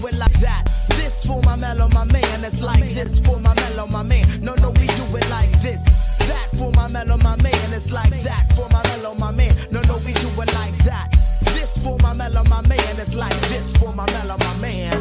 do it like that. This for my mellow, my man. It's like this for my mellow, my man. No, no, we do it like this. That for my mellow, my man. It's like that for my mellow, my man. No, no, we do it like that. This for my mellow, my man. It's like this for my mellow, my man.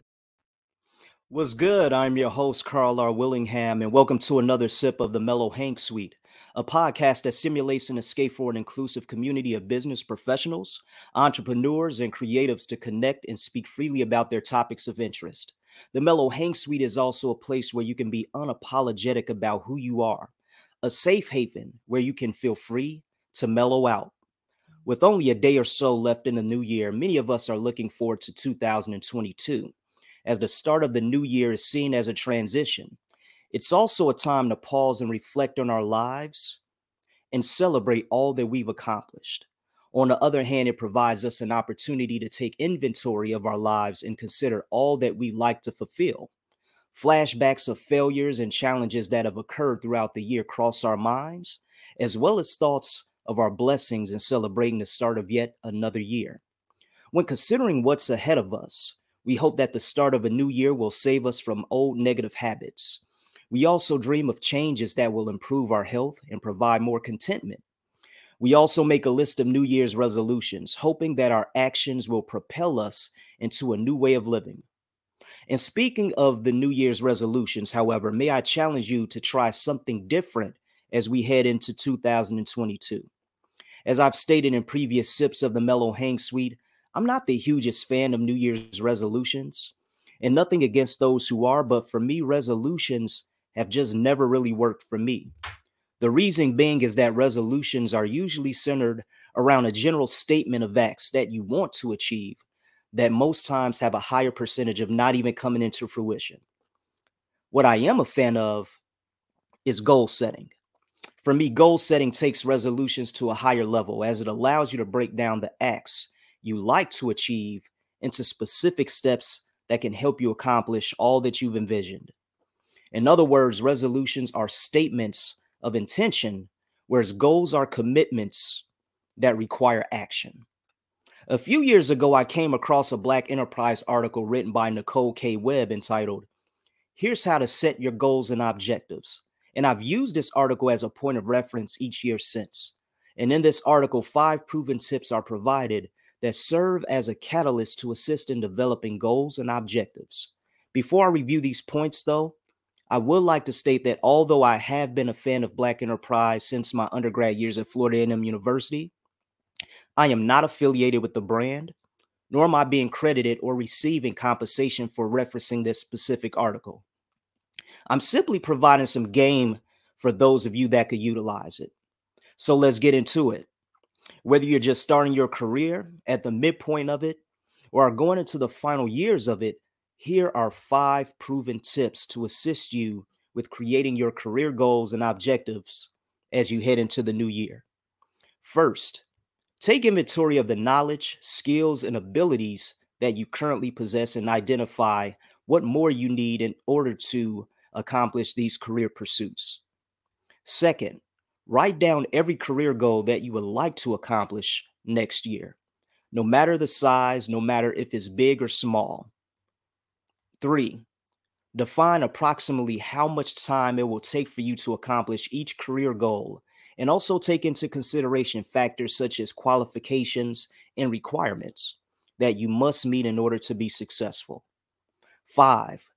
What's good? I'm your host, Carl R. Willingham, and welcome to another sip of the Mellow Hang Suite, a podcast that simulates an escape for an inclusive community of business professionals, entrepreneurs, and creatives to connect and speak freely about their topics of interest. The Mellow Hang Suite is also a place where you can be unapologetic about who you are, a safe haven where you can feel free to mellow out. With only a day or so left in the new year, many of us are looking forward to 2022 as the start of the new year is seen as a transition. It's also a time to pause and reflect on our lives and celebrate all that we've accomplished. On the other hand, it provides us an opportunity to take inventory of our lives and consider all that we like to fulfill. Flashbacks of failures and challenges that have occurred throughout the year cross our minds, as well as thoughts of our blessings and celebrating the start of yet another year. When considering what's ahead of us, we hope that the start of a new year will save us from old negative habits. We also dream of changes that will improve our health and provide more contentment. We also make a list of New Year's resolutions, hoping that our actions will propel us into a new way of living. And speaking of the New Year's resolutions, however, may I challenge you to try something different as we head into 2022. As I've stated in previous sips of the Mellow Hang Suite, I'm not the hugest fan of New Year's resolutions, and nothing against those who are, but for me, resolutions have just never really worked for me. The reason being is that resolutions are usually centered around a general statement of acts that you want to achieve that most times have a higher percentage of not even coming into fruition. What I am a fan of is goal setting. For me, goal setting takes resolutions to a higher level as it allows you to break down the acts you like to achieve into specific steps that can help you accomplish all that you've envisioned. In other words, resolutions are statements of intention, whereas goals are commitments that require action. A few years ago, I came across a Black Enterprise article written by Nicole K. Webb entitled, Here's How to Set Your Goals and Objectives. And I've used this article as a point of reference each year since. And in this article, five proven tips are provided that serve as a catalyst to assist in developing goals and objectives. Before I review these points, though, I would like to state that although I have been a fan of Black Enterprise since my undergrad years at Florida A&M University, I am not affiliated with the brand, nor am I being credited or receiving compensation for referencing this specific article. I'm simply providing some game for those of you that could utilize it. So let's get into it. Whether you're just starting your career at the midpoint of it or are going into the final years of it, here are five proven tips to assist you with creating your career goals and objectives as you head into the new year. First, take inventory of the knowledge, skills, and abilities that you currently possess and identify what more you need in order to accomplish these career pursuits. Second, Write down every career goal that you would like to accomplish next year, no matter the size, no matter if it's big or small. Three, define approximately how much time it will take for you to accomplish each career goal, and also take into consideration factors such as qualifications and requirements that you must meet in order to be successful. Five,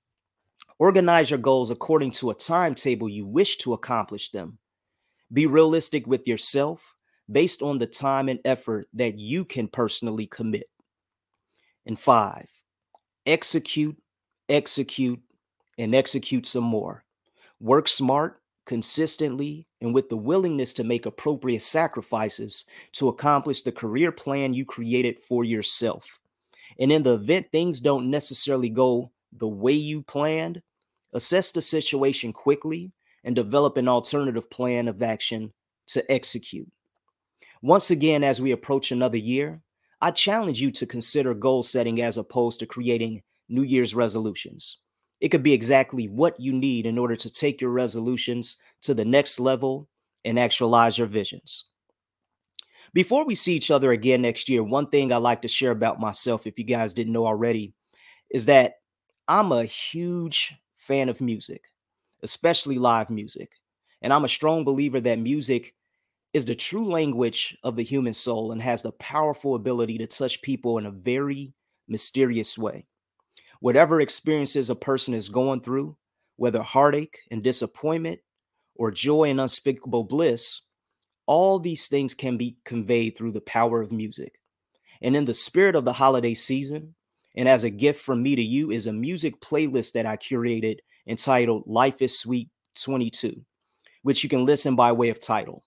organize your goals according to a timetable you wish to accomplish them be realistic with yourself based on the time and effort that you can personally commit. And five, execute, execute, and execute some more. Work smart, consistently, and with the willingness to make appropriate sacrifices to accomplish the career plan you created for yourself. And in the event things don't necessarily go the way you planned, assess the situation quickly and develop an alternative plan of action to execute. Once again, as we approach another year, I challenge you to consider goal setting as opposed to creating New Year's resolutions. It could be exactly what you need in order to take your resolutions to the next level and actualize your visions. Before we see each other again next year, one thing I like to share about myself, if you guys didn't know already, is that I'm a huge fan of music, especially live music. And I'm a strong believer that music is the true language of the human soul and has the powerful ability to touch people in a very mysterious way. Whatever experiences a person is going through, whether heartache and disappointment or joy and unspeakable bliss, all these things can be conveyed through the power of music. And in the spirit of the holiday season, and as a gift from me to you, is a music playlist that I curated entitled Life is Sweet 22, which you can listen by way of Tidal.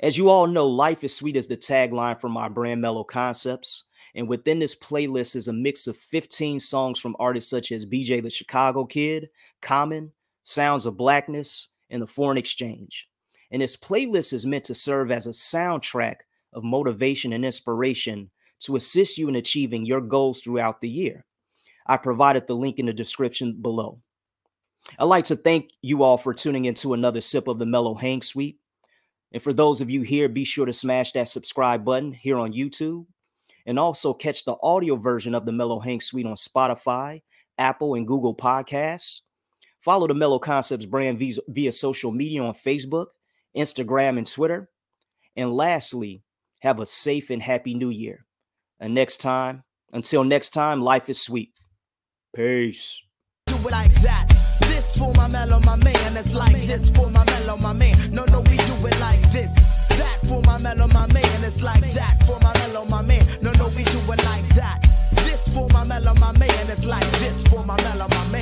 As you all know, Life is Sweet is the tagline for my brand Mellow Concepts. And within this playlist is a mix of 15 songs from artists such as BJ the Chicago Kid, Common, Sounds of Blackness, and The Foreign Exchange. And this playlist is meant to serve as a soundtrack of motivation and inspiration to assist you in achieving your goals throughout the year. I provided the link in the description below. I'd like to thank you all for tuning into another sip of the Mellow Hang Suite. And for those of you here, be sure to smash that subscribe button here on YouTube and also catch the audio version of the Mellow Hang Suite on Spotify, Apple, and Google Podcasts. Follow the Mellow Concepts brand via, via social media on Facebook, Instagram, and Twitter. And lastly, have a safe and happy new year. And next time, until next time, life is sweet. Peace. Do it like that. This for my mellow, my man. It's like this for my mellow, my man. No, no, we do it like this. For my mellow, my man. It's like that for my mellow, my man. No, no, we do it like that. This for my mellow, my man. It's like this for my mellow, my man.